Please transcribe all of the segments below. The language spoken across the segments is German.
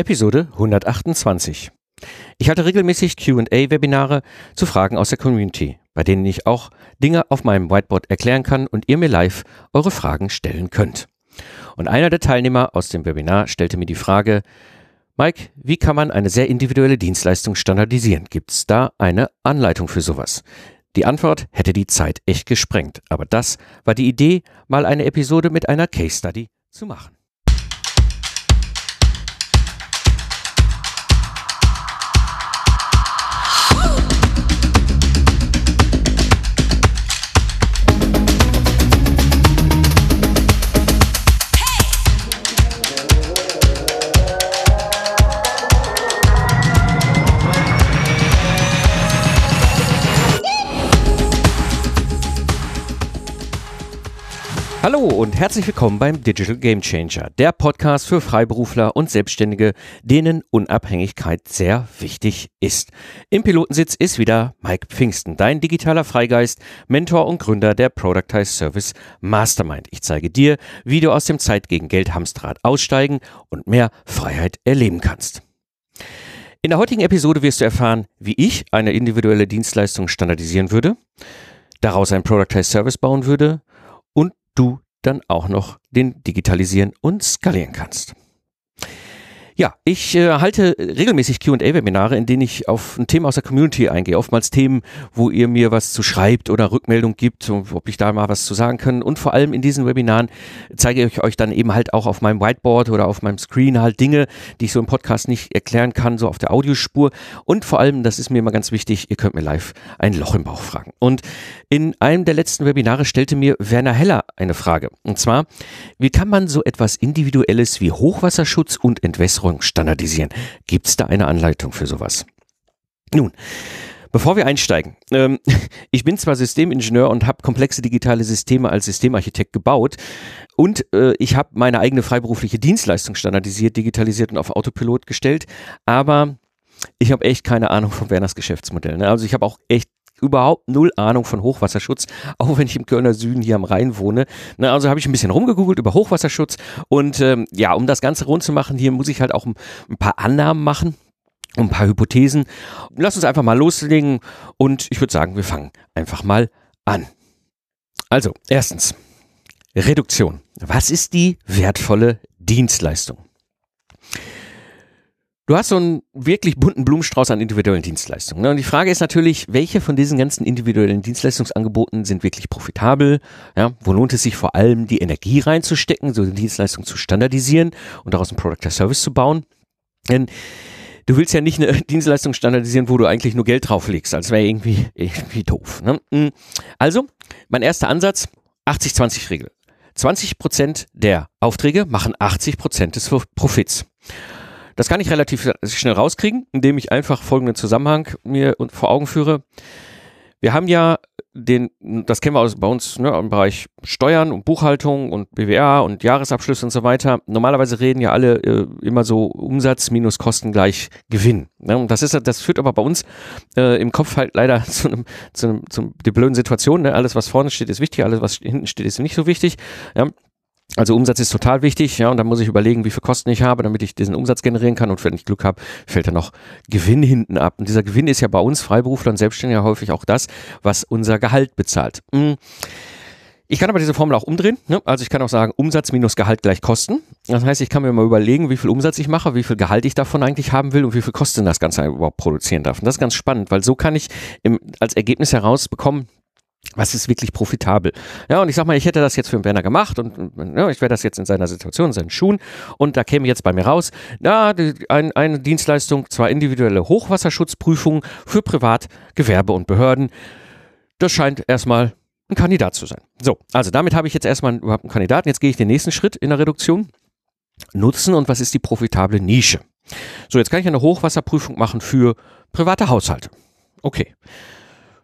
Episode 128. Ich halte regelmäßig QA-Webinare zu Fragen aus der Community, bei denen ich auch Dinge auf meinem Whiteboard erklären kann und ihr mir live eure Fragen stellen könnt. Und einer der Teilnehmer aus dem Webinar stellte mir die Frage, Mike, wie kann man eine sehr individuelle Dienstleistung standardisieren? Gibt es da eine Anleitung für sowas? Die Antwort hätte die Zeit echt gesprengt, aber das war die Idee, mal eine Episode mit einer Case Study zu machen. Hallo und herzlich willkommen beim Digital Game Changer, der Podcast für Freiberufler und Selbstständige, denen Unabhängigkeit sehr wichtig ist. Im Pilotensitz ist wieder Mike Pfingsten, dein digitaler Freigeist, Mentor und Gründer der Productize Service Mastermind. Ich zeige dir, wie du aus dem Zeit gegen Geld Hamsterrad aussteigen und mehr Freiheit erleben kannst. In der heutigen Episode wirst du erfahren, wie ich eine individuelle Dienstleistung standardisieren würde, daraus ein Productize Service bauen würde, du dann auch noch den digitalisieren und skalieren kannst. Ja, ich äh, halte regelmäßig QA-Webinare, in denen ich auf ein Thema aus der Community eingehe. Oftmals Themen, wo ihr mir was zu schreibt oder Rückmeldung gibt, ob ich da mal was zu sagen kann. Und vor allem in diesen Webinaren zeige ich euch dann eben halt auch auf meinem Whiteboard oder auf meinem Screen halt Dinge, die ich so im Podcast nicht erklären kann, so auf der Audiospur. Und vor allem, das ist mir immer ganz wichtig, ihr könnt mir live ein Loch im Bauch fragen. Und in einem der letzten Webinare stellte mir Werner Heller eine Frage. Und zwar, wie kann man so etwas Individuelles wie Hochwasserschutz und Entwässerung Steuerung standardisieren. Gibt es da eine Anleitung für sowas? Nun, Bevor wir einsteigen, ähm, ich bin zwar Systemingenieur und habe komplexe digitale Systeme als Systemarchitekt gebaut und äh, ich habe meine eigene freiberufliche Dienstleistung standardisiert, digitalisiert und auf Autopilot gestellt, aber ich habe echt keine Ahnung von Werners Geschäftsmodell. Ne? Also ich habe auch echt überhaupt null Ahnung von Hochwasserschutz, auch wenn ich im Kölner Süden hier am Rhein wohne. Na, also habe ich ein bisschen rumgegoogelt über Hochwasserschutz und ähm, ja, um das Ganze rund zu machen, hier muss ich halt auch ein, ein paar Annahmen machen. Ein paar Hypothesen. Lass uns einfach mal loslegen und ich würde sagen, wir fangen einfach mal an. Also, erstens, Reduktion. Was ist die wertvolle Dienstleistung? Du hast so einen wirklich bunten Blumenstrauß an individuellen Dienstleistungen. Ne? Und die Frage ist natürlich, welche von diesen ganzen individuellen Dienstleistungsangeboten sind wirklich profitabel? Ja? Wo lohnt es sich vor allem, die Energie reinzustecken, so eine Dienstleistung zu standardisieren und daraus ein Product as Service zu bauen? Denn du willst ja nicht eine Dienstleistung standardisieren, wo du eigentlich nur Geld drauflegst. als wäre irgendwie, irgendwie doof. Ne? Hm. Also, mein erster Ansatz, 80-20-Regel. 20 Prozent der Aufträge machen 80 Prozent des Profits. Das kann ich relativ schnell rauskriegen, indem ich einfach folgenden Zusammenhang mir vor Augen führe. Wir haben ja den, das kennen wir aus, bei uns ne, im Bereich Steuern und Buchhaltung und BWA und Jahresabschlüsse und so weiter. Normalerweise reden ja alle äh, immer so Umsatz minus Kosten gleich Gewinn. Ne? Und das ist, das führt aber bei uns äh, im Kopf halt leider zu einem, zu einem, zu der blöden Situation. Ne? Alles, was vorne steht, ist wichtig, alles, was hinten steht, ist nicht so wichtig. Ja? Also Umsatz ist total wichtig, ja, und dann muss ich überlegen, wie viel Kosten ich habe, damit ich diesen Umsatz generieren kann. Und wenn ich Glück habe, fällt da noch Gewinn hinten ab. Und dieser Gewinn ist ja bei uns Freiberuflern Selbstständigen ja häufig auch das, was unser Gehalt bezahlt. Hm. Ich kann aber diese Formel auch umdrehen. Ne? Also ich kann auch sagen, Umsatz minus Gehalt gleich Kosten. Das heißt, ich kann mir mal überlegen, wie viel Umsatz ich mache, wie viel Gehalt ich davon eigentlich haben will und wie viel Kosten das Ganze überhaupt produzieren darf. Und das ist ganz spannend, weil so kann ich im, als Ergebnis herausbekommen, was ist wirklich profitabel? Ja, und ich sag mal, ich hätte das jetzt für einen Werner gemacht und, ja, ich wäre das jetzt in seiner Situation, in seinen Schuhen und da käme jetzt bei mir raus, na, ein, eine Dienstleistung, zwar individuelle Hochwasserschutzprüfung für Privat, Gewerbe und Behörden. Das scheint erstmal ein Kandidat zu sein. So, also damit habe ich jetzt erstmal überhaupt einen Kandidaten. Jetzt gehe ich den nächsten Schritt in der Reduktion. Nutzen und was ist die profitable Nische? So, jetzt kann ich eine Hochwasserprüfung machen für private Haushalte. Okay.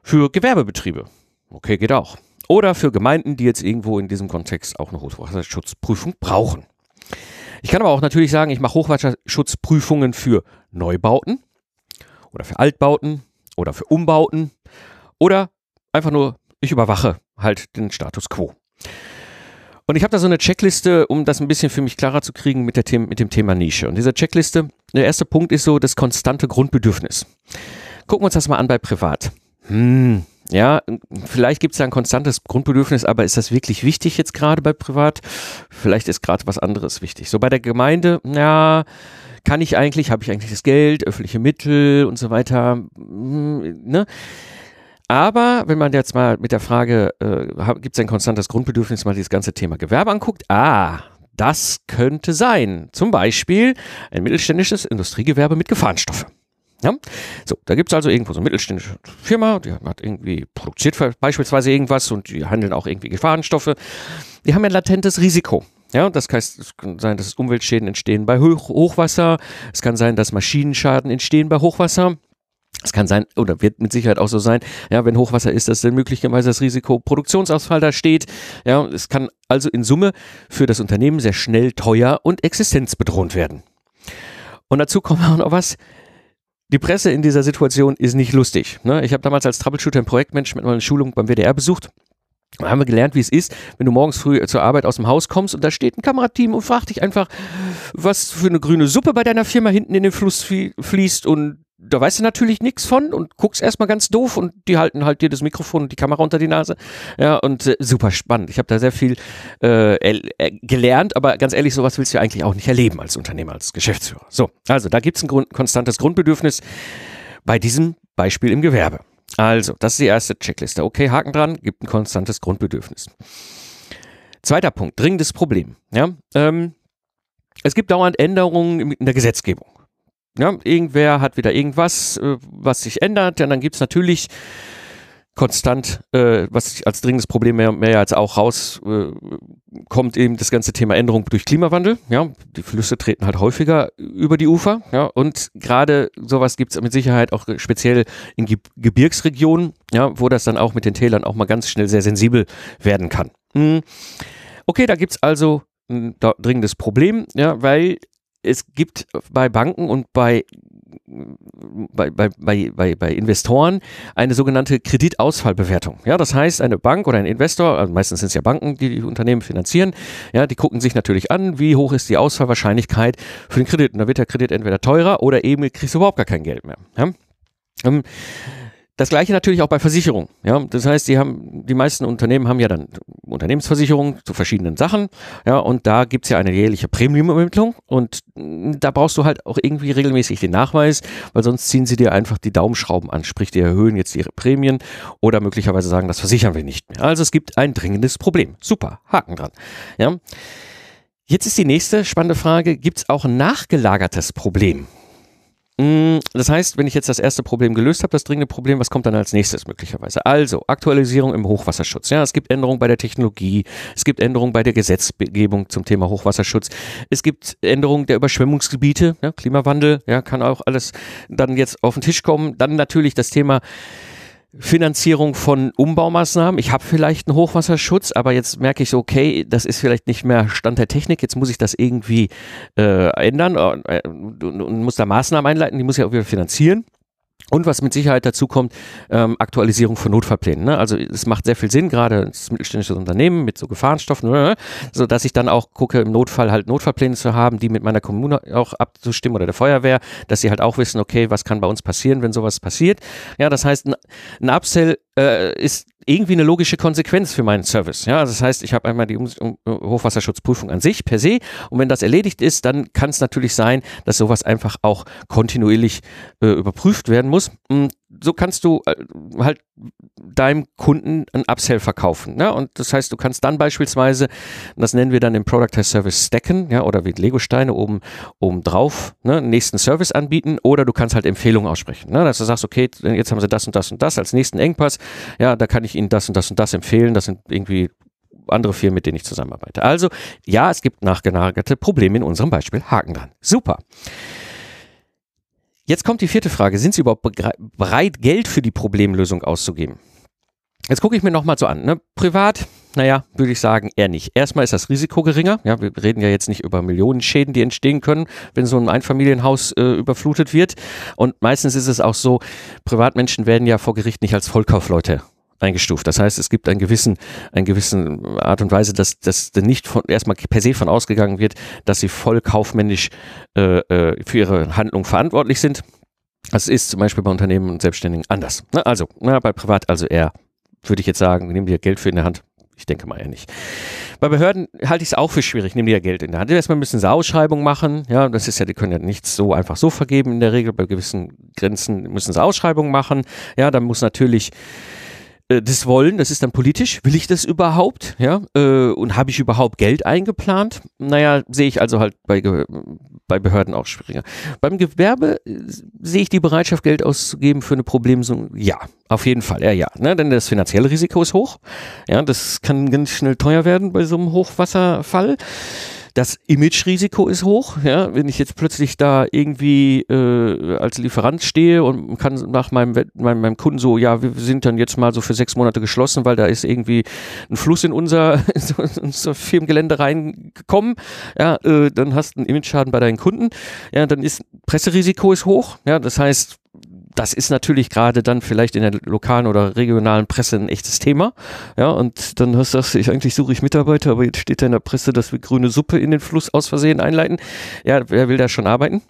Für Gewerbebetriebe Okay, geht auch. Oder für Gemeinden, die jetzt irgendwo in diesem Kontext auch eine Hochwasserschutzprüfung brauchen. Ich kann aber auch natürlich sagen, ich mache Hochwasserschutzprüfungen für Neubauten oder für Altbauten oder für Umbauten oder einfach nur, ich überwache halt den Status quo. Und ich habe da so eine Checkliste, um das ein bisschen für mich klarer zu kriegen mit, der The mit dem Thema Nische. Und dieser Checkliste, der erste Punkt ist so das konstante Grundbedürfnis. Gucken wir uns das mal an bei Privat. Hm, ja, vielleicht gibt es ja ein konstantes Grundbedürfnis, aber ist das wirklich wichtig jetzt gerade bei Privat? Vielleicht ist gerade was anderes wichtig. So bei der Gemeinde, ja, kann ich eigentlich, habe ich eigentlich das Geld, öffentliche Mittel und so weiter, hm, ne? Aber wenn man jetzt mal mit der Frage, äh, gibt es ein konstantes Grundbedürfnis, mal dieses ganze Thema Gewerbe anguckt, ah, das könnte sein. Zum Beispiel ein mittelständisches Industriegewerbe mit Gefahrenstoffe. Ja? So, da gibt es also irgendwo so eine mittelständische Firma, die hat irgendwie produziert beispielsweise irgendwas und die handeln auch irgendwie Gefahrenstoffe. Die haben ein latentes Risiko. Ja, das heißt, es kann sein, dass Umweltschäden entstehen bei Hoch Hochwasser. Es kann sein, dass Maschinenschaden entstehen bei Hochwasser. Es kann sein, oder wird mit Sicherheit auch so sein, ja, wenn Hochwasser ist, dass dann möglicherweise das Risiko Produktionsausfall da steht. Ja, es kann also in Summe für das Unternehmen sehr schnell teuer und existenzbedrohend werden. Und dazu kommt auch noch was. Die Presse in dieser Situation ist nicht lustig. Ne? Ich habe damals als Troubleshooter im Projektmanagement mal eine Schulung beim WDR besucht. Da haben wir gelernt, wie es ist, wenn du morgens früh zur Arbeit aus dem Haus kommst und da steht ein Kamerateam und fragt dich einfach, was für eine grüne Suppe bei deiner Firma hinten in den Fluss fließt und da weißt du natürlich nichts von und guckst erstmal ganz doof und die halten halt dir das Mikrofon und die Kamera unter die Nase. Ja, und äh, super spannend. Ich habe da sehr viel äh, äh, gelernt, aber ganz ehrlich, sowas willst du ja eigentlich auch nicht erleben als Unternehmer, als Geschäftsführer. So, also da gibt es ein Grund, konstantes Grundbedürfnis bei diesem Beispiel im Gewerbe. Also, das ist die erste Checkliste. Okay, Haken dran, gibt ein konstantes Grundbedürfnis. Zweiter Punkt, dringendes Problem. Ja, ähm, es gibt dauernd Änderungen in der Gesetzgebung. Ja, irgendwer hat wieder irgendwas, äh, was sich ändert. Und dann gibt's natürlich konstant, äh, was als dringendes Problem mehr, mehr als auch rauskommt, äh, eben das ganze Thema Änderung durch Klimawandel. Ja, die Flüsse treten halt häufiger über die Ufer. Ja, und gerade sowas gibt's mit Sicherheit auch speziell in Ge Gebirgsregionen, ja, wo das dann auch mit den Tälern auch mal ganz schnell sehr sensibel werden kann. Hm. Okay, da gibt's also ein dringendes Problem, ja, weil es gibt bei Banken und bei bei, bei, bei, bei Investoren eine sogenannte Kreditausfallbewertung. Ja, das heißt, eine Bank oder ein Investor, also meistens sind es ja Banken, die die Unternehmen finanzieren, ja, die gucken sich natürlich an, wie hoch ist die Ausfallwahrscheinlichkeit für den Kredit. Und da wird der Kredit entweder teurer oder eben kriegst du überhaupt gar kein Geld mehr. Ja? Ähm, das gleiche natürlich auch bei Versicherungen. Ja, das heißt, die haben, die meisten Unternehmen haben ja dann Unternehmensversicherungen zu verschiedenen Sachen. Ja, und da gibt's ja eine jährliche Premiumermittlung und da brauchst du halt auch irgendwie regelmäßig den Nachweis, weil sonst ziehen sie dir einfach die Daumenschrauben an, sprich, die erhöhen jetzt ihre Prämien oder möglicherweise sagen, das versichern wir nicht mehr. Also es gibt ein dringendes Problem. Super, Haken dran. Ja. Jetzt ist die nächste spannende Frage, gibt's auch ein nachgelagertes Problem? Mm, das heißt, wenn ich jetzt das erste Problem gelöst habe, das dringende Problem, was kommt dann als nächstes möglicherweise? Also, Aktualisierung im Hochwasserschutz. Ja, es gibt Änderungen bei der Technologie, es gibt Änderungen bei der Gesetzgebung zum Thema Hochwasserschutz, es gibt Änderungen der Überschwemmungsgebiete, ja, Klimawandel, ja, kann auch alles dann jetzt auf den Tisch kommen. Dann natürlich das Thema Finanzierung von Umbaumaßnahmen. Ich habe vielleicht einen Hochwasserschutz, aber jetzt merke ich so, okay, das ist vielleicht nicht mehr Stand der Technik. Jetzt muss ich das irgendwie äh, ändern äh, und, und muss da Maßnahmen einleiten. Die muss ich auch wieder finanzieren. Und was mit Sicherheit dazu kommt, ähm, Aktualisierung von Notfallplänen. Ne? Also es macht sehr viel Sinn, gerade als mittelständisches Unternehmen mit so Gefahrenstoffen, äh, so dass ich dann auch gucke, im Notfall halt Notfallpläne zu haben, die mit meiner Kommune auch abzustimmen oder der Feuerwehr, dass sie halt auch wissen, okay, was kann bei uns passieren, wenn sowas passiert. Ja, das heißt, ein, ein Upsell äh, ist irgendwie eine logische Konsequenz für meinen Service. Ja, das heißt, ich habe einmal die Hochwasserschutzprüfung an sich per se und wenn das erledigt ist, dann kann es natürlich sein, dass sowas einfach auch kontinuierlich äh, überprüft werden muss. Und so kannst du äh, halt deinem Kunden ein Upsell verkaufen. Ne? Und das heißt, du kannst dann beispielsweise, das nennen wir dann im Product as Service stacken, ja, oder wie Lego-Steine oben, oben drauf, ne, nächsten Service anbieten, oder du kannst halt Empfehlungen aussprechen. Ne? Dass du sagst, okay, jetzt haben sie das und das und das als nächsten Engpass, ja, da kann ich ihnen das und das und das empfehlen. Das sind irgendwie andere Firmen, mit denen ich zusammenarbeite. Also, ja, es gibt nachgelagerte Probleme in unserem Beispiel. Haken dran. Super. Jetzt kommt die vierte Frage. Sind Sie überhaupt bereit, Geld für die Problemlösung auszugeben? Jetzt gucke ich mir nochmal so an. Ne? Privat, naja, würde ich sagen, eher nicht. Erstmal ist das Risiko geringer. Ja, wir reden ja jetzt nicht über Millionen Schäden, die entstehen können, wenn so ein Einfamilienhaus äh, überflutet wird. Und meistens ist es auch so, Privatmenschen werden ja vor Gericht nicht als Vollkaufleute eingestuft. Das heißt, es gibt einen gewissen, einen gewissen Art und Weise, dass, dass nicht von, erstmal per se von ausgegangen wird, dass sie voll kaufmännisch äh, äh, für ihre Handlung verantwortlich sind. Das ist zum Beispiel bei Unternehmen und Selbstständigen anders. Na, also, na, bei Privat also eher, würde ich jetzt sagen, nehmen dir Geld für in der Hand. Ich denke mal eher nicht. Bei Behörden halte ich es auch für schwierig, nehmen die ja Geld in der Hand. Erstmal müssen sie Ausschreibungen machen. Ja, das ist ja, die können ja nichts so einfach so vergeben in der Regel. Bei gewissen Grenzen müssen sie Ausschreibungen machen. Ja, dann muss natürlich äh, das Wollen, das ist dann politisch. Will ich das überhaupt? Ja, äh, und habe ich überhaupt Geld eingeplant? Naja, sehe ich also halt bei, bei Behörden auch schwieriger. Beim Gewerbe äh, sehe ich die Bereitschaft, Geld auszugeben für eine Problemlösung. Ja, auf jeden Fall, ja, ja. Ne? Denn das finanzielle Risiko ist hoch. Ja, das kann ganz schnell teuer werden bei so einem Hochwasserfall. Das Image-Risiko ist hoch, ja, wenn ich jetzt plötzlich da irgendwie äh, als Lieferant stehe und kann nach meinem, meinem, meinem Kunden so, ja, wir sind dann jetzt mal so für sechs Monate geschlossen, weil da ist irgendwie ein Fluss in unser, in unser Firmengelände reingekommen, ja, äh, dann hast du einen Image-Schaden bei deinen Kunden, ja, dann ist Presserisiko ist hoch, ja, das heißt, das ist natürlich gerade dann vielleicht in der lokalen oder regionalen Presse ein echtes Thema. Ja, und dann hast du sagst ich eigentlich suche ich Mitarbeiter, aber jetzt steht da in der Presse, dass wir grüne Suppe in den Fluss aus Versehen einleiten. Ja, wer will da schon arbeiten?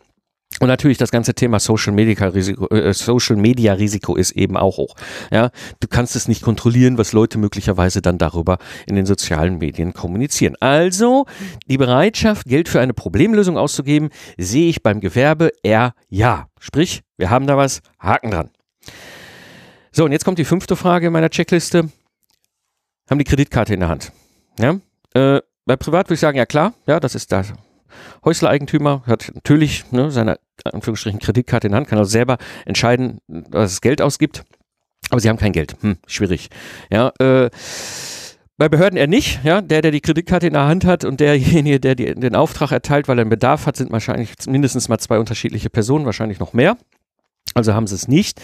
Und natürlich das ganze Thema Social Media Risiko, äh, Social Media Risiko ist eben auch hoch. Ja, du kannst es nicht kontrollieren, was Leute möglicherweise dann darüber in den sozialen Medien kommunizieren. Also die Bereitschaft, Geld für eine Problemlösung auszugeben, sehe ich beim Gewerbe eher ja. Sprich, wir haben da was, Haken dran. So, und jetzt kommt die fünfte Frage in meiner Checkliste. Haben die Kreditkarte in der Hand? Ja? Äh, bei Privat würde ich sagen, ja klar, ja, das ist das Häuslereigentümer hat natürlich ne, seine Anführungsstrichen Kreditkarte in der Hand, kann also selber entscheiden, was es Geld ausgibt. Aber sie haben kein Geld. Hm, schwierig. Ja, äh, bei Behörden eher nicht, ja. Der, der die Kreditkarte in der Hand hat und derjenige, der die, den Auftrag erteilt, weil er einen Bedarf hat, sind wahrscheinlich mindestens mal zwei unterschiedliche Personen, wahrscheinlich noch mehr. Also haben sie es nicht.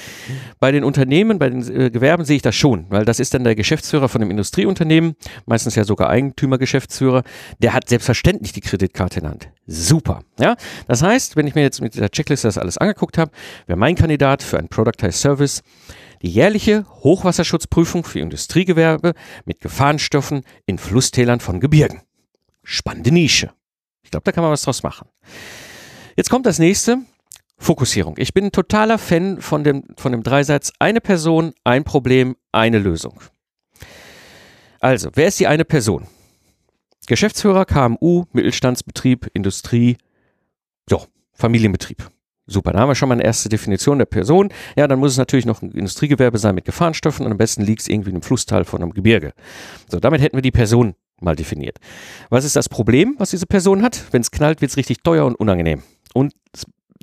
Bei den Unternehmen, bei den äh, Gewerben sehe ich das schon, weil das ist dann der Geschäftsführer von einem Industrieunternehmen, meistens ja sogar Eigentümergeschäftsführer, der hat selbstverständlich die Kreditkarte in Hand. Super. Ja? Das heißt, wenn ich mir jetzt mit der Checkliste das alles angeguckt habe, wäre mein Kandidat für ein Productized Service die jährliche Hochwasserschutzprüfung für Industriegewerbe mit Gefahrenstoffen in Flusstälern von Gebirgen. Spannende Nische. Ich glaube, da kann man was draus machen. Jetzt kommt das nächste. Fokussierung. Ich bin ein totaler Fan von dem, von dem Dreisatz eine Person, ein Problem, eine Lösung. Also, wer ist die eine Person? Geschäftsführer, KMU, Mittelstandsbetrieb, Industrie, so, Familienbetrieb. Super, da haben wir schon mal eine erste Definition der Person. Ja, dann muss es natürlich noch ein Industriegewerbe sein mit Gefahrenstoffen und am besten liegt es irgendwie in einem Flusstal von einem Gebirge. So, damit hätten wir die Person mal definiert. Was ist das Problem, was diese Person hat? Wenn es knallt, wird es richtig teuer und unangenehm. Und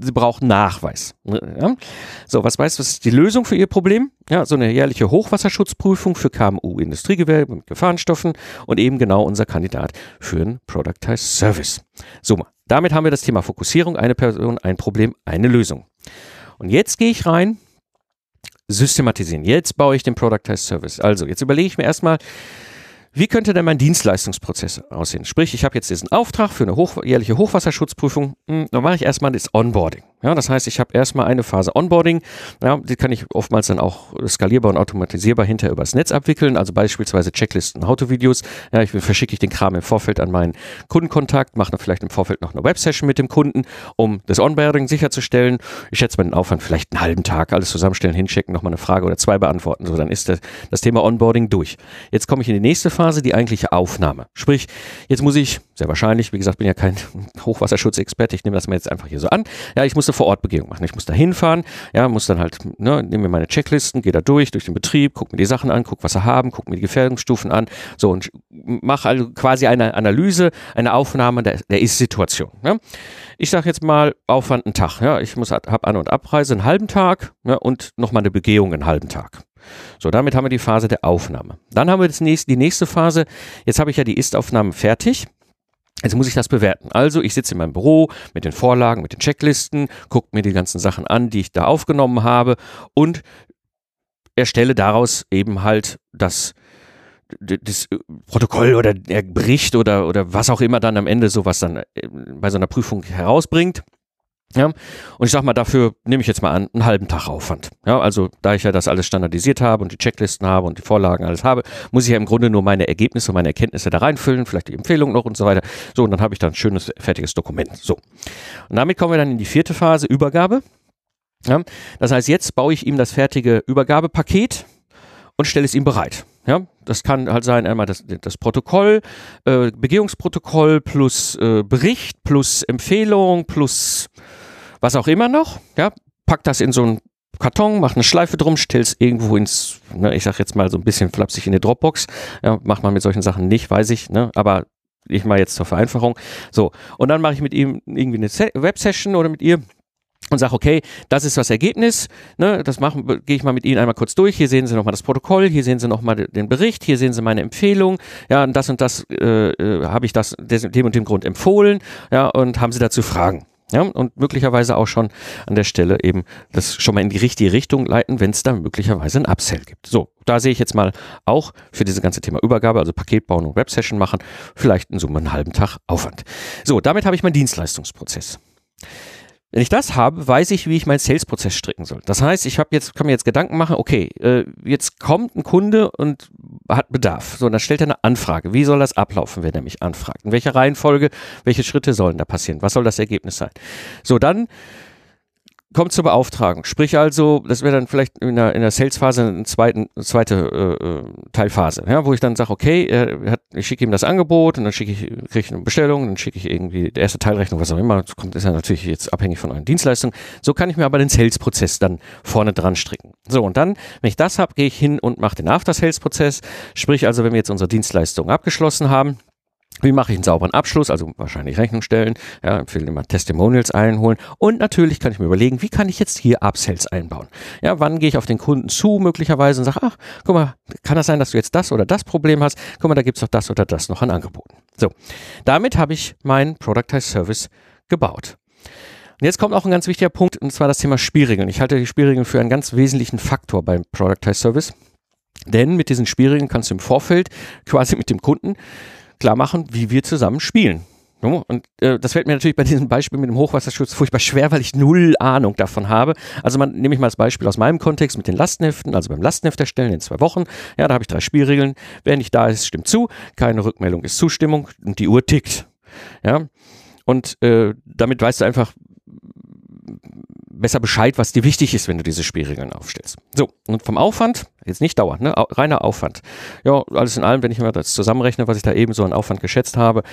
sie braucht Nachweis. Ja? So, was weißt du, was ist die Lösung für ihr Problem? Ja, so eine jährliche Hochwasserschutzprüfung für KMU Industriegewerbe mit Gefahrenstoffen und eben genau unser Kandidat für einen Productized Service. So, damit haben wir das Thema Fokussierung, eine Person, ein Problem, eine Lösung. Und jetzt gehe ich rein, systematisieren. Jetzt baue ich den Productized Service. Also, jetzt überlege ich mir erstmal, wie könnte denn mein Dienstleistungsprozess aussehen? Sprich, ich habe jetzt diesen Auftrag für eine hoch, jährliche Hochwasserschutzprüfung. Hm, dann mache ich erstmal das Onboarding. Ja, das heißt, ich habe erstmal eine Phase Onboarding. Ja, die kann ich oftmals dann auch skalierbar und automatisierbar hinterher übers Netz abwickeln. Also beispielsweise Checklisten, Autovideos. Ja, ich verschicke ich den Kram im Vorfeld an meinen Kundenkontakt, mache vielleicht im Vorfeld noch eine Websession mit dem Kunden, um das Onboarding sicherzustellen. Ich schätze mal den Aufwand vielleicht einen halben Tag, alles zusammenstellen, hinschicken, nochmal eine Frage oder zwei beantworten. So, dann ist das, das Thema Onboarding durch. Jetzt komme ich in die nächste Phase, die eigentliche Aufnahme. Sprich, jetzt muss ich, sehr wahrscheinlich, wie gesagt, bin ja kein Hochwasserschutzexperte, ich nehme das mal jetzt einfach hier so an. Ja, ich muss eine Vorortbegehung machen. Ich muss da hinfahren, ja, muss dann halt, ne, nehme mir meine Checklisten, gehe da durch, durch den Betrieb, gucke mir die Sachen an, gucke, was sie haben, gucke mir die Gefährdungsstufen an, so und mache also quasi eine Analyse, eine Aufnahme der, der Ist-Situation. Ja. Ich sage jetzt mal Aufwand einen Tag. Ja, ich muss habe An- und Abreise einen halben Tag ja, und nochmal eine Begehung einen halben Tag. So, damit haben wir die Phase der Aufnahme. Dann haben wir das nächste, die nächste Phase. Jetzt habe ich ja die Ist-Aufnahme fertig. Jetzt muss ich das bewerten. Also ich sitze in meinem Büro mit den Vorlagen, mit den Checklisten, gucke mir die ganzen Sachen an, die ich da aufgenommen habe und erstelle daraus eben halt das, das Protokoll oder der Bericht oder, oder was auch immer dann am Ende sowas dann äh, bei so einer Prüfung herausbringt. Ja, und ich sag mal, dafür nehme ich jetzt mal an, einen halben Tag Aufwand. Ja, also da ich ja das alles standardisiert habe und die Checklisten habe und die Vorlagen alles habe, muss ich ja im Grunde nur meine Ergebnisse, meine Erkenntnisse da reinfüllen, vielleicht die Empfehlungen noch und so weiter. So, und dann habe ich dann ein schönes, fertiges Dokument. So. Und damit kommen wir dann in die vierte Phase, Übergabe. Ja, das heißt, jetzt baue ich ihm das fertige Übergabepaket und stelle es ihm bereit. Ja, das kann halt sein einmal das, das Protokoll, äh, Begehungsprotokoll plus äh, Bericht plus Empfehlung plus was auch immer noch. Ja, pack das in so einen Karton, mach eine Schleife drum, stell's irgendwo ins, ne, ich sag jetzt mal so ein bisschen flapsig in die Dropbox. Ja, macht man mit solchen Sachen nicht, weiß ich, ne, aber ich mal jetzt zur Vereinfachung. So, und dann mache ich mit ihm irgendwie eine Web-Session oder mit ihr und sage, okay, das ist das Ergebnis, ne, das machen, gehe ich mal mit Ihnen einmal kurz durch. Hier sehen Sie nochmal das Protokoll, hier sehen Sie nochmal den Bericht, hier sehen Sie meine Empfehlung, ja, und das und das äh, äh, habe ich das dem und dem Grund empfohlen, ja, und haben Sie dazu Fragen. Ja, und möglicherweise auch schon an der Stelle eben das schon mal in die richtige Richtung leiten, wenn es da möglicherweise ein Upsell gibt. So, da sehe ich jetzt mal auch für dieses ganze Thema Übergabe, also Paket bauen und Websession machen, vielleicht in Summe einen halben Tag Aufwand. So, damit habe ich meinen Dienstleistungsprozess. Wenn ich das habe, weiß ich, wie ich meinen Sales-Prozess stricken soll. Das heißt, ich habe jetzt, kann mir jetzt Gedanken machen, okay, äh, jetzt kommt ein Kunde und hat Bedarf. So, und dann stellt er eine Anfrage. Wie soll das ablaufen, wenn er mich anfragt? In welcher Reihenfolge, welche Schritte sollen da passieren? Was soll das Ergebnis sein? So, dann kommt zur Beauftragung. Sprich also, das wäre dann vielleicht in der, in der Sales-Phase eine, zweiten, zweite äh, äh, Teilphase, ja, wo ich dann sage, okay, er hat, ich schicke ihm das Angebot und dann schicke ich, kriege ich eine Bestellung, dann schicke ich irgendwie die erste Teilrechnung, was auch immer, das kommt, ist ja natürlich jetzt abhängig von euren Dienstleistungen. So kann ich mir aber den Sales-Prozess dann vorne dran stricken. So, und dann, wenn ich das habe, gehe ich hin und mache den After-Sales-Prozess. Sprich also, wenn wir jetzt unsere Dienstleistung abgeschlossen haben, wie mache ich einen sauberen Abschluss? Also wahrscheinlich Rechnung stellen, ja, empfehle immer Testimonials einholen und natürlich kann ich mir überlegen, wie kann ich jetzt hier Upsells einbauen? Ja, wann gehe ich auf den Kunden zu möglicherweise und sage, ach, guck mal, kann das sein, dass du jetzt das oder das Problem hast? Guck mal, da gibt's doch das oder das noch an Angeboten. So, damit habe ich meinen Productized Service gebaut. Und jetzt kommt auch ein ganz wichtiger Punkt, und zwar das Thema Spielregeln. Ich halte die Spielregeln für einen ganz wesentlichen Faktor beim Productized Service. Denn mit diesen Spielregeln kannst du im Vorfeld quasi mit dem Kunden klar machen, wie wir zusammen spielen. Und äh, das fällt mir natürlich bei diesem Beispiel mit dem Hochwasserschutz furchtbar schwer, weil ich null Ahnung davon habe. Also man nehme ich mal das Beispiel aus meinem Kontext mit den Lastenheften, also beim Lastenheft erstellen in zwei Wochen. Ja, da habe ich drei Spielregeln. Wer nicht da ist, stimmt zu. Keine Rückmeldung ist Zustimmung und die Uhr tickt. Ja. Und äh, damit weißt du einfach, besser Bescheid, was dir wichtig ist, wenn du diese Spielregeln aufstellst. So, und vom Aufwand, jetzt nicht dauern, ne? reiner Aufwand. Ja, alles in allem, wenn ich mir das zusammenrechne, was ich da eben so an Aufwand geschätzt habe,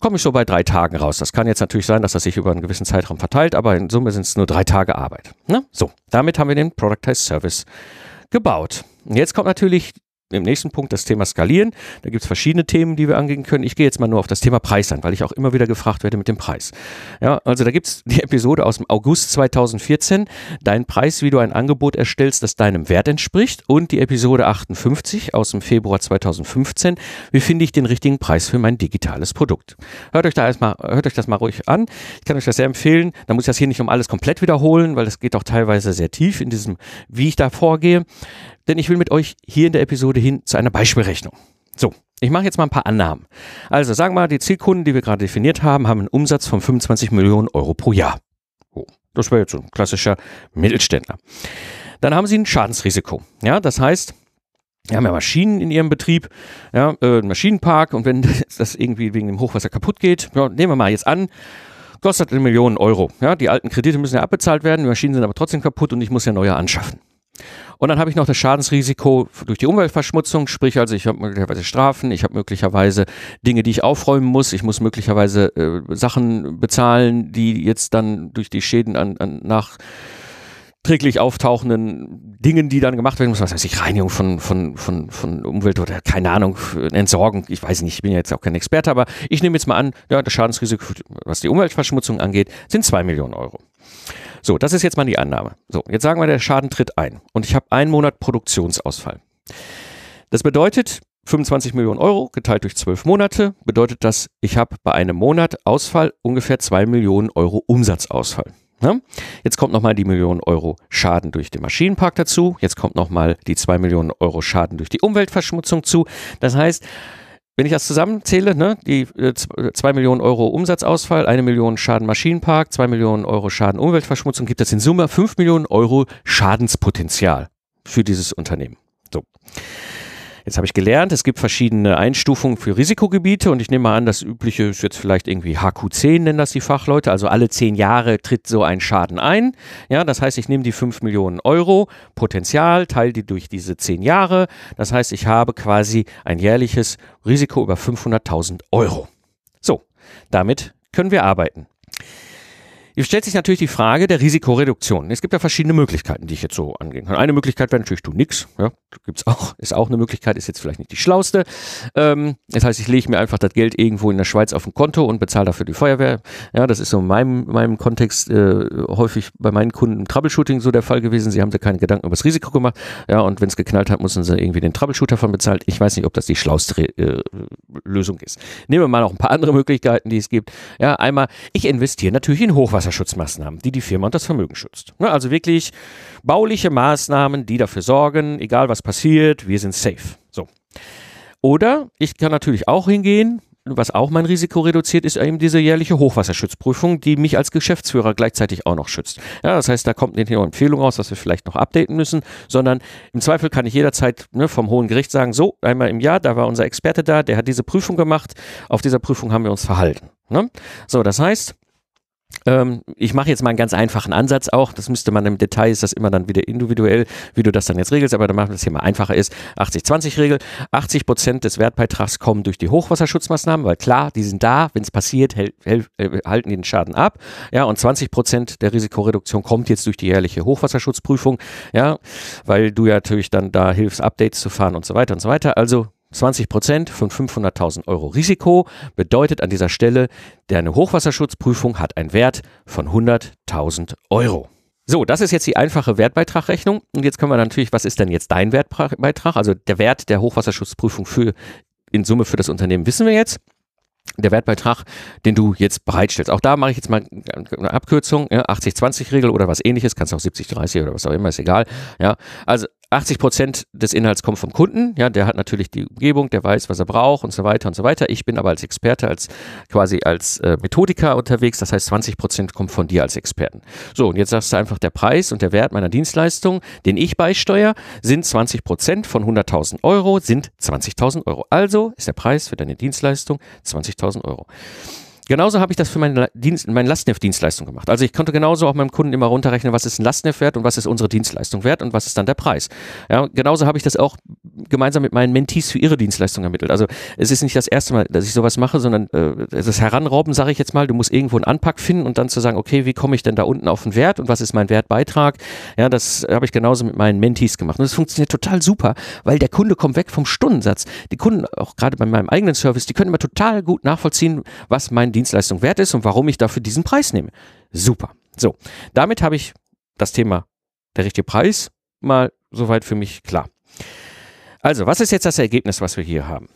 komme ich so bei drei Tagen raus. Das kann jetzt natürlich sein, dass das sich über einen gewissen Zeitraum verteilt, aber in Summe sind es nur drei Tage Arbeit. Ne? So, damit haben wir den Productized Service gebaut. Und jetzt kommt natürlich im nächsten Punkt das Thema Skalieren. Da gibt es verschiedene Themen, die wir angehen können. Ich gehe jetzt mal nur auf das Thema Preis ein, weil ich auch immer wieder gefragt werde mit dem Preis. Ja, also da gibt es die Episode aus dem August 2014, dein Preis, wie du ein Angebot erstellst, das deinem Wert entspricht und die Episode 58 aus dem Februar 2015, wie finde ich den richtigen Preis für mein digitales Produkt. Hört euch da erstmal, hört euch das mal ruhig an. Ich kann euch das sehr empfehlen. Da muss ich das hier nicht um alles komplett wiederholen, weil das geht auch teilweise sehr tief in diesem, wie ich da vorgehe denn ich will mit euch hier in der Episode hin zu einer Beispielrechnung. So, ich mache jetzt mal ein paar Annahmen. Also sagen wir mal, die Zielkunden, die wir gerade definiert haben, haben einen Umsatz von 25 Millionen Euro pro Jahr. Oh, das wäre jetzt so ein klassischer Mittelständler. Dann haben sie ein Schadensrisiko. Ja, das heißt, die haben ja Maschinen in ihrem Betrieb, ja, äh, Maschinenpark und wenn das irgendwie wegen dem Hochwasser kaputt geht, ja, nehmen wir mal jetzt an, kostet eine Million Euro. Ja, die alten Kredite müssen ja abbezahlt werden, die Maschinen sind aber trotzdem kaputt und ich muss ja neue anschaffen. Und dann habe ich noch das Schadensrisiko durch die Umweltverschmutzung, sprich also ich habe möglicherweise Strafen, ich habe möglicherweise Dinge, die ich aufräumen muss, ich muss möglicherweise äh, Sachen bezahlen, die jetzt dann durch die Schäden an, an nach träglich auftauchenden Dingen, die dann gemacht werden müssen, was weiß ich, Reinigung von, von, von, von Umwelt oder keine Ahnung, Entsorgung, ich weiß nicht, ich bin ja jetzt auch kein Experte, aber ich nehme jetzt mal an, ja, das Schadensrisiko, was die Umweltverschmutzung angeht, sind zwei Millionen Euro. So, das ist jetzt mal die Annahme. So, jetzt sagen wir, der Schaden tritt ein und ich habe einen Monat Produktionsausfall. Das bedeutet, 25 Millionen Euro geteilt durch 12 Monate bedeutet das, ich habe bei einem Monat Ausfall ungefähr 2 Millionen Euro Umsatzausfall. Ja? Jetzt kommt nochmal die Millionen Euro Schaden durch den Maschinenpark dazu. Jetzt kommt nochmal die 2 Millionen Euro Schaden durch die Umweltverschmutzung zu. Das heißt, wenn ich das zusammenzähle, ne, die äh, 2 Millionen Euro Umsatzausfall, eine Million Schaden Maschinenpark, 2 Millionen Euro Schaden Umweltverschmutzung, gibt es in Summe 5 Millionen Euro Schadenspotenzial für dieses Unternehmen. So. Jetzt habe ich gelernt, es gibt verschiedene Einstufungen für Risikogebiete und ich nehme mal an, das übliche ist jetzt vielleicht irgendwie HQ10, nennen das die Fachleute. Also alle zehn Jahre tritt so ein Schaden ein. Ja, das heißt, ich nehme die 5 Millionen Euro Potenzial, teile die durch diese zehn Jahre. Das heißt, ich habe quasi ein jährliches Risiko über 500.000 Euro. So, damit können wir arbeiten. Jetzt stellt sich natürlich die Frage der Risikoreduktion. Es gibt ja verschiedene Möglichkeiten, die ich jetzt so angehen kann. Eine Möglichkeit wäre natürlich, du nix. Ja, gibt's auch, ist auch eine Möglichkeit, ist jetzt vielleicht nicht die schlauste. Ähm, das heißt, ich lege mir einfach das Geld irgendwo in der Schweiz auf ein Konto und bezahle dafür die Feuerwehr. Ja, das ist so in meinem, meinem Kontext äh, häufig bei meinen Kunden im Troubleshooting so der Fall gewesen. Sie haben sich keine Gedanken über das Risiko gemacht. Ja, und wenn es geknallt hat, müssen sie irgendwie den Troubleshooter von bezahlt. Ich weiß nicht, ob das die schlauste äh, Lösung ist. Nehmen wir mal noch ein paar andere Möglichkeiten, die es gibt. Ja, einmal, ich investiere natürlich in Hochwasser. Hochwasserschutzmaßnahmen, die die Firma und das Vermögen schützt. Ne, also wirklich bauliche Maßnahmen, die dafür sorgen, egal was passiert, wir sind safe. So. Oder ich kann natürlich auch hingehen, was auch mein Risiko reduziert, ist eben diese jährliche Hochwasserschutzprüfung, die mich als Geschäftsführer gleichzeitig auch noch schützt. Ja, das heißt, da kommt nicht nur Empfehlung raus, dass wir vielleicht noch updaten müssen, sondern im Zweifel kann ich jederzeit ne, vom Hohen Gericht sagen, so, einmal im Jahr, da war unser Experte da, der hat diese Prüfung gemacht, auf dieser Prüfung haben wir uns verhalten. Ne? So, das heißt, ähm, ich mache jetzt mal einen ganz einfachen Ansatz auch. Das müsste man im Detail, ist das immer dann wieder individuell, wie du das dann jetzt regelst, aber dann machen wir das hier mal einfacher ist. 80-20-Regel. 80 Prozent des Wertbeitrags kommen durch die Hochwasserschutzmaßnahmen, weil klar, die sind da, wenn es passiert, äh, halten die den Schaden ab. Ja, und 20 Prozent der Risikoreduktion kommt jetzt durch die jährliche Hochwasserschutzprüfung. Ja, weil du ja natürlich dann da hilfst, Updates zu fahren und so weiter und so weiter. Also 20 Prozent von 500.000 Euro Risiko bedeutet an dieser Stelle, deine Hochwasserschutzprüfung hat einen Wert von 100.000 Euro. So, das ist jetzt die einfache Wertbeitragrechnung. Und jetzt können wir natürlich, was ist denn jetzt dein Wertbeitrag? Also der Wert der Hochwasserschutzprüfung für, in Summe für das Unternehmen wissen wir jetzt der Wertbeitrag, den du jetzt bereitstellst. Auch da mache ich jetzt mal eine Abkürzung, ja, 80-20-Regel oder was ähnliches, kannst auch 70-30 oder was auch immer, ist egal. Ja, also 80 Prozent des Inhalts kommt vom Kunden, ja, der hat natürlich die Umgebung, der weiß, was er braucht und so weiter und so weiter. Ich bin aber als Experte, als quasi als äh, Methodiker unterwegs, das heißt 20 Prozent kommt von dir als Experten. So, und jetzt sagst du einfach, der Preis und der Wert meiner Dienstleistung, den ich beisteuere, sind 20 Prozent von 100.000 Euro, sind 20.000 Euro. Also ist der Preis für deine Dienstleistung 20.000 Euro. Genauso habe ich das für meine, Dienst, meine Lastneft-Dienstleistung gemacht. Also ich konnte genauso auch meinem Kunden immer runterrechnen, was ist ein Lastneft wert und was ist unsere Dienstleistung wert und was ist dann der Preis. Ja, genauso habe ich das auch gemeinsam mit meinen Mentees für ihre Dienstleistung ermittelt. Also es ist nicht das erste Mal, dass ich sowas mache, sondern äh, das Heranrauben, sage ich jetzt mal, du musst irgendwo einen Anpack finden und dann zu sagen, okay, wie komme ich denn da unten auf den Wert und was ist mein Wertbeitrag? Ja, das habe ich genauso mit meinen Mentees gemacht. Und das funktioniert total super, weil der Kunde kommt weg vom Stundensatz. Die Kunden, auch gerade bei meinem eigenen Service, die können immer total gut nachvollziehen, was mein Dienstleistung wert ist und warum ich dafür diesen Preis nehme. Super. So, damit habe ich das Thema der richtige Preis mal soweit für mich klar. Also, was ist jetzt das Ergebnis, was wir hier haben?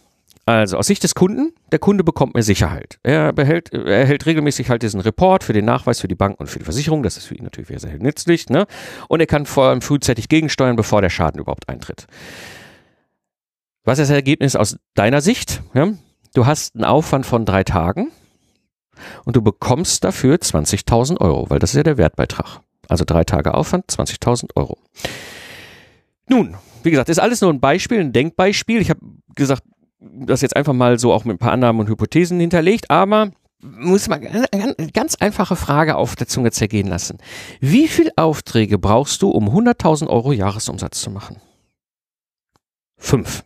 Also aus Sicht des Kunden, der Kunde bekommt mehr Sicherheit. Er, behält, er erhält regelmäßig halt diesen Report für den Nachweis für die Bank und für die Versicherung. Das ist für ihn natürlich sehr, sehr nützlich. Ne? Und er kann vor allem frühzeitig gegensteuern, bevor der Schaden überhaupt eintritt. Was ist das Ergebnis aus deiner Sicht? Ja? Du hast einen Aufwand von drei Tagen und du bekommst dafür 20.000 Euro, weil das ist ja der Wertbeitrag. Also drei Tage Aufwand, 20.000 Euro. Nun, wie gesagt, ist alles nur ein Beispiel, ein Denkbeispiel. Ich habe gesagt, das jetzt einfach mal so auch mit ein paar Annahmen und Hypothesen hinterlegt, aber muss man eine ganz einfache Frage auf der Zunge zergehen lassen. Wie viele Aufträge brauchst du, um 100.000 Euro Jahresumsatz zu machen? Fünf.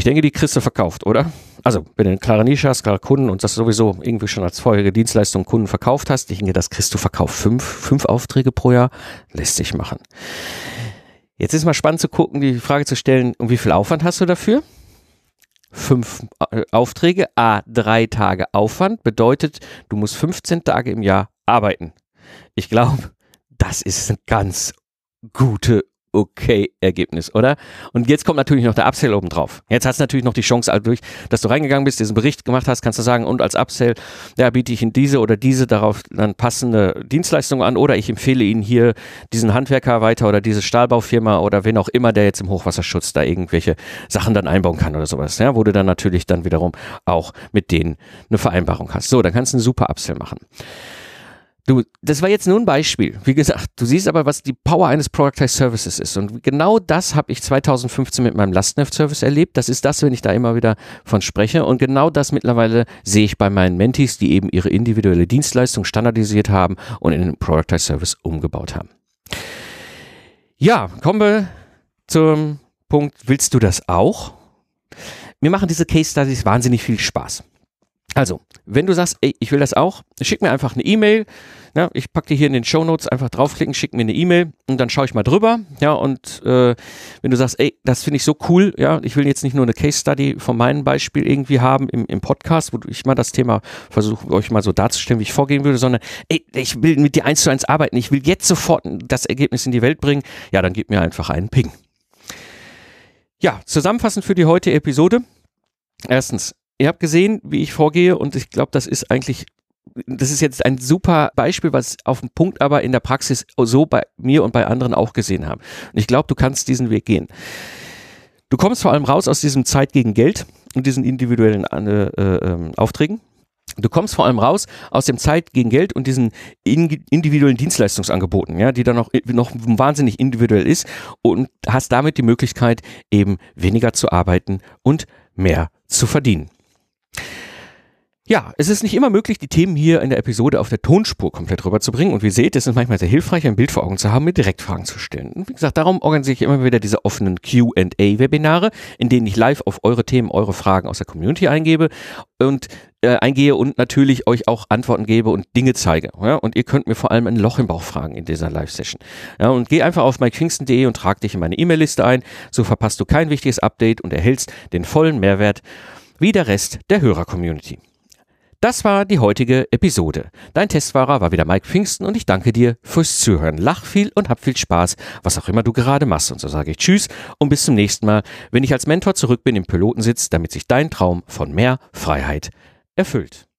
Ich denke, die kriegst du verkauft, oder? Also, wenn du eine klare Nische hast, klare Kunden und das sowieso irgendwie schon als vorherige Dienstleistung Kunden verkauft hast, ich denke, das kriegst du verkauft. Fünf, fünf Aufträge pro Jahr lässt sich machen. Jetzt ist mal spannend zu gucken, die Frage zu stellen, und wie viel Aufwand hast du dafür? Fünf äh, Aufträge, a drei Tage Aufwand, bedeutet, du musst 15 Tage im Jahr arbeiten. Ich glaube, das ist eine ganz gute okay Ergebnis, oder? Und jetzt kommt natürlich noch der Upsell oben drauf. Jetzt hast du natürlich noch die Chance, also durch, dass du reingegangen bist, diesen Bericht gemacht hast, kannst du sagen, und als Upsell, ja, biete ich Ihnen diese oder diese darauf dann passende Dienstleistung an oder ich empfehle Ihnen hier diesen Handwerker weiter oder diese Stahlbaufirma oder wen auch immer, der jetzt im Hochwasserschutz da irgendwelche Sachen dann einbauen kann oder sowas, ja, wo du dann natürlich dann wiederum auch mit denen eine Vereinbarung hast. So, dann kannst du einen super Upsell machen. Du, das war jetzt nur ein Beispiel. Wie gesagt, du siehst aber, was die Power eines Productized Services ist. Und genau das habe ich 2015 mit meinem Lastneft-Service erlebt. Das ist das, wenn ich da immer wieder von spreche. Und genau das mittlerweile sehe ich bei meinen Mentees, die eben ihre individuelle Dienstleistung standardisiert haben und in den Productized Service umgebaut haben. Ja, kommen wir zum Punkt, willst du das auch? Mir machen diese Case Studies wahnsinnig viel Spaß. Also, wenn du sagst, ey, ich will das auch, schick mir einfach eine E-Mail. Ja, ich packe dir hier in den Show Notes einfach draufklicken, schick mir eine E-Mail und dann schaue ich mal drüber. Ja, und äh, wenn du sagst, ey, das finde ich so cool, ja, ich will jetzt nicht nur eine Case Study von meinem Beispiel irgendwie haben im, im Podcast, wo ich mal das Thema versuche, euch mal so darzustellen, wie ich vorgehen würde, sondern ey, ich will mit dir eins zu eins arbeiten, ich will jetzt sofort das Ergebnis in die Welt bringen, ja, dann gib mir einfach einen Ping. Ja, zusammenfassend für die heutige Episode. Erstens, ihr habt gesehen, wie ich vorgehe und ich glaube, das ist eigentlich das ist jetzt ein super Beispiel, was auf den Punkt aber in der Praxis so bei mir und bei anderen auch gesehen haben. Und ich glaube, du kannst diesen Weg gehen. Du kommst vor allem raus aus diesem Zeit gegen Geld und diesen individuellen äh, äh, Aufträgen. Du kommst vor allem raus aus dem Zeit gegen Geld und diesen individuellen Dienstleistungsangeboten, ja, die dann noch, noch wahnsinnig individuell ist und hast damit die Möglichkeit, eben weniger zu arbeiten und mehr zu verdienen. Ja, es ist nicht immer möglich, die Themen hier in der Episode auf der Tonspur komplett rüberzubringen. Und wie ihr seht, ist es manchmal sehr hilfreich, ein Bild vor Augen zu haben, mir Direktfragen zu stellen. Und wie gesagt, darum organisiere ich immer wieder diese offenen Q&A-Webinare, in denen ich live auf eure Themen, eure Fragen aus der Community eingebe und äh, eingehe und natürlich euch auch Antworten gebe und Dinge zeige. Ja? Und ihr könnt mir vor allem ein Loch im Bauch fragen in dieser Live-Session. Ja, und geh einfach auf mikepfingsten.de und trag dich in meine E-Mail-Liste ein. So verpasst du kein wichtiges Update und erhältst den vollen Mehrwert wie der Rest der Hörer-Community. Das war die heutige Episode. Dein Testfahrer war wieder Mike Pfingsten und ich danke dir fürs Zuhören. Lach viel und hab viel Spaß, was auch immer du gerade machst. Und so sage ich Tschüss und bis zum nächsten Mal, wenn ich als Mentor zurück bin im Pilotensitz, damit sich dein Traum von mehr Freiheit erfüllt.